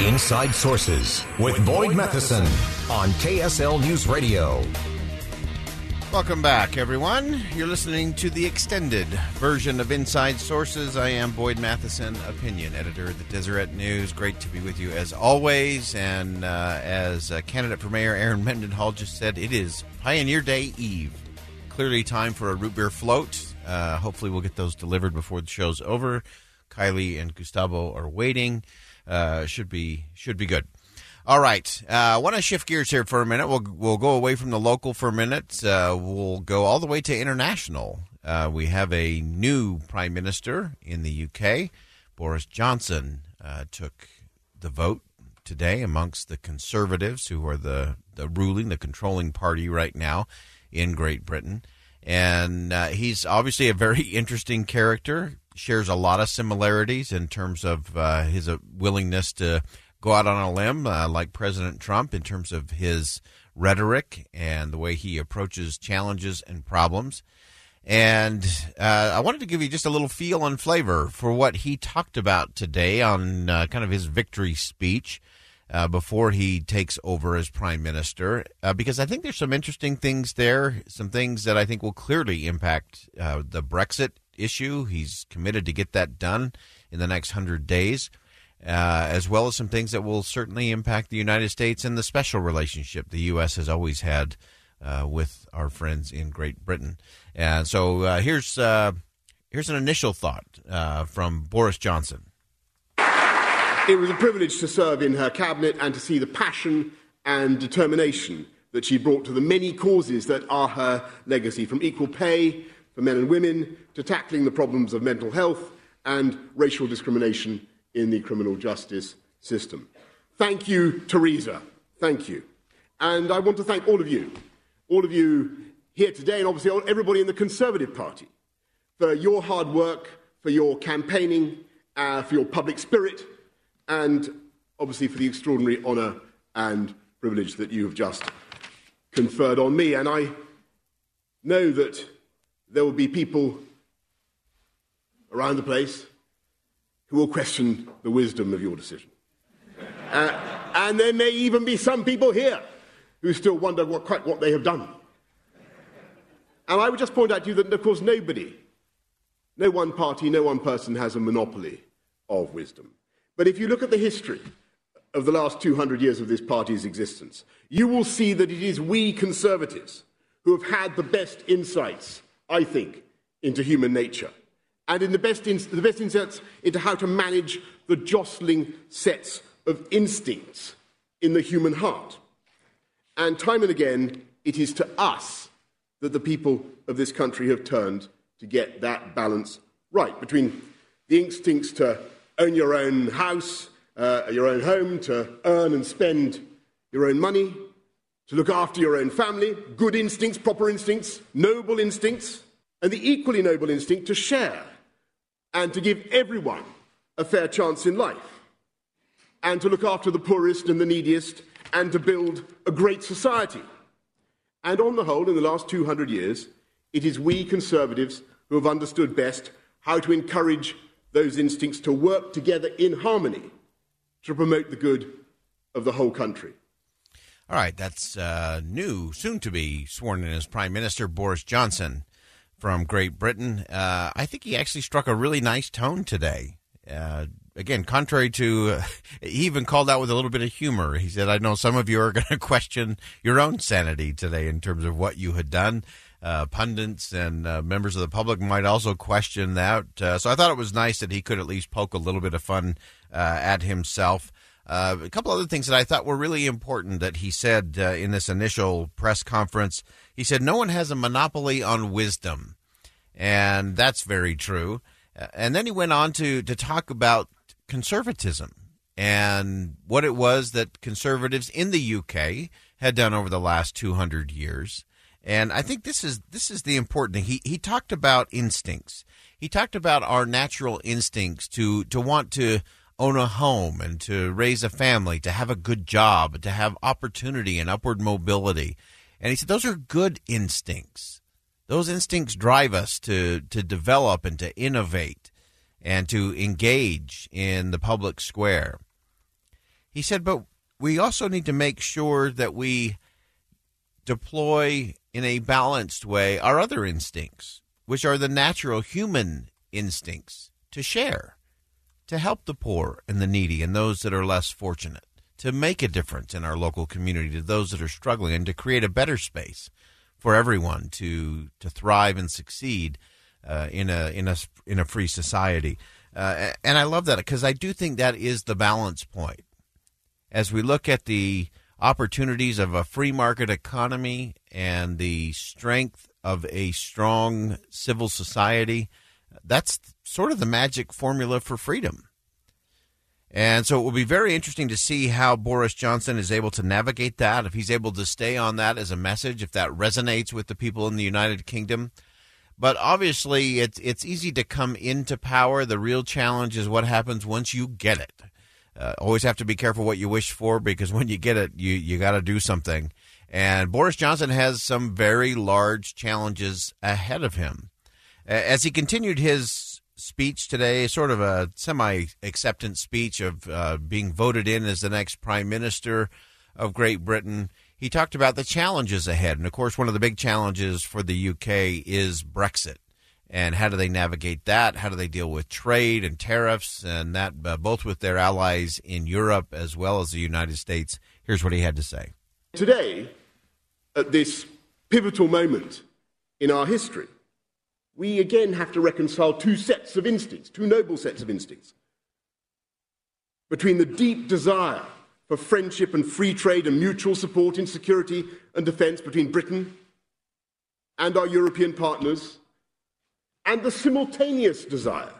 Inside Sources with Boyd Matheson on KSL News Radio. Welcome back, everyone. You're listening to the extended version of Inside Sources. I am Boyd Matheson, opinion editor at the Deseret News. Great to be with you as always. And uh, as uh, candidate for mayor Erin Mendenhall just said, it is Pioneer Day Eve. Clearly, time for a root beer float. Uh, hopefully, we'll get those delivered before the show's over. Kylie and Gustavo are waiting. Uh, should be should be good. All right, uh, I want to shift gears here for a minute. We'll we'll go away from the local for a minute. Uh, we'll go all the way to international. Uh, we have a new prime minister in the UK. Boris Johnson uh, took the vote today amongst the Conservatives, who are the the ruling, the controlling party right now in Great Britain. And uh, he's obviously a very interesting character. Shares a lot of similarities in terms of uh, his willingness to go out on a limb, uh, like President Trump, in terms of his rhetoric and the way he approaches challenges and problems. And uh, I wanted to give you just a little feel and flavor for what he talked about today on uh, kind of his victory speech uh, before he takes over as prime minister, uh, because I think there's some interesting things there, some things that I think will clearly impact uh, the Brexit issue. He's committed to get that done in the next hundred days uh, as well as some things that will certainly impact the United States and the special relationship the U.S. has always had uh, with our friends in Great Britain. And so uh, here's uh, here's an initial thought uh, from Boris Johnson. It was a privilege to serve in her cabinet and to see the passion and determination that she brought to the many causes that are her legacy, from equal pay for men and women to tackling the problems of mental health and racial discrimination in the criminal justice system. Thank you, Theresa. Thank you. And I want to thank all of you, all of you here today, and obviously everybody in the Conservative Party, for your hard work, for your campaigning, uh, for your public spirit, and obviously for the extraordinary honour and privilege that you have just conferred on me. And I know that there will be people around the place who will question the wisdom of your decision. Uh, and there may even be some people here who still wonder what, quite what they have done. And I would just point out to you that, of course, nobody, no one party, no one person has a monopoly of wisdom. But if you look at the history of the last 200 years of this party's existence, you will see that it is we conservatives who have had the best insights, I think, into human nature and in the best, in, the best insights into how to manage the jostling sets of instincts in the human heart. And time and again, it is to us that the people of this country have turned to get that balance right between the instincts to own your own house, uh, your own home, to earn and spend your own money, to look after your own family, good instincts, proper instincts, noble instincts, and the equally noble instinct to share and to give everyone a fair chance in life, and to look after the poorest and the neediest, and to build a great society. And on the whole, in the last 200 years, it is we conservatives who have understood best how to encourage those instincts to work together in harmony to promote the good of the whole country. All right, that's uh, new, soon to be sworn in as Prime Minister Boris Johnson from Great Britain. Uh, I think he actually struck a really nice tone today. Uh, again, contrary to, he even called out with a little bit of humor. He said, I know some of you are going to question your own sanity today in terms of what you had done. Uh, pundits and uh, members of the public might also question that. Uh, so I thought it was nice that he could at least poke a little bit of fun uh, at himself. Uh, a couple other things that I thought were really important that he said uh, in this initial press conference. He said, No one has a monopoly on wisdom. And that's very true. Uh, and then he went on to, to talk about conservatism and what it was that conservatives in the UK had done over the last 200 years. And I think this is this is the important thing. He he talked about instincts. He talked about our natural instincts to to want to own a home and to raise a family, to have a good job, to have opportunity and upward mobility. And he said those are good instincts. Those instincts drive us to to develop and to innovate and to engage in the public square. He said, but we also need to make sure that we deploy in a balanced way our other instincts, which are the natural human instincts to share, to help the poor and the needy and those that are less fortunate, to make a difference in our local community to those that are struggling, and to create a better space for everyone to to thrive and succeed uh, in a in a in a free society. Uh, and I love that because I do think that is the balance point as we look at the opportunities of a free market economy and the strength of a strong civil society. That's sort of the magic formula for freedom. And so it will be very interesting to see how Boris Johnson is able to navigate that, if he's able to stay on that as a message, if that resonates with the people in the United Kingdom. But obviously, it's it's easy to come into power. The real challenge is what happens once you get it. Uh, always have to be careful what you wish for because when you get it, you you got to do something. And Boris Johnson has some very large challenges ahead of him. As he continued his speech today, sort of a semi acceptance speech of uh, being voted in as the next prime minister of Great Britain, he talked about the challenges ahead. And of course, one of the big challenges for the UK is Brexit and how do they navigate that? How do they deal with trade and tariffs and that uh, both with their allies in Europe as well as the United States? Here's what he had to say. Today, at this pivotal moment in our history, we again have to reconcile two sets of instincts, two noble sets of instincts, between the deep desire for friendship and free trade and mutual support in security and defence between Britain and our European partners and the simultaneous desire,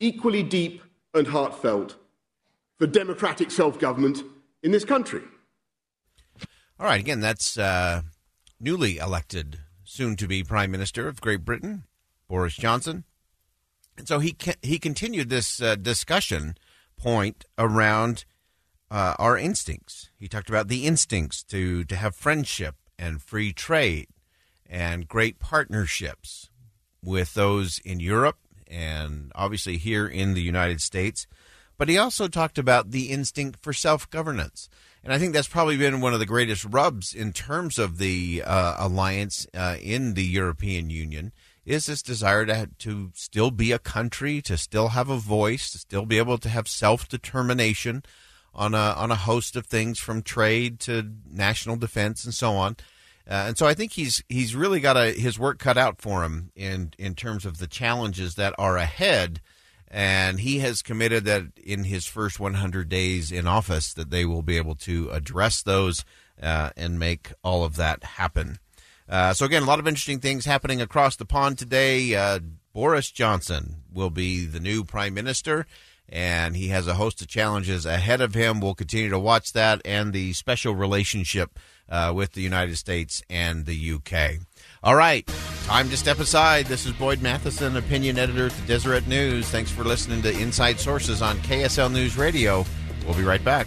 equally deep and heartfelt, for democratic self government in this country. All right, again, that's uh, newly elected, soon to be Prime Minister of Great Britain, Boris Johnson. And so he he continued this uh, discussion point around uh, our instincts. He talked about the instincts to, to have friendship and free trade and great partnerships with those in Europe and obviously here in the United States. But he also talked about the instinct for self governance. And I think that's probably been one of the greatest rubs in terms of the uh, alliance uh, in the European Union is this desire to, to still be a country, to still have a voice, to still be able to have self determination on a, on a host of things from trade to national defense and so on. Uh, and so I think he's he's really got a, his work cut out for him in in terms of the challenges that are ahead. And he has committed that in his first 100 days in office that they will be able to address those uh, and make all of that happen. Uh, so again, a lot of interesting things happening across the pond today. Uh, Boris Johnson will be the new prime minister and he has a host of challenges ahead of him. We'll continue to watch that and the special relationship uh, with the United States and the UK. All right, time to step aside. This is Boyd Matheson, opinion editor at the Deseret News. Thanks for listening to Inside Sources on KSL News Radio. We'll be right back.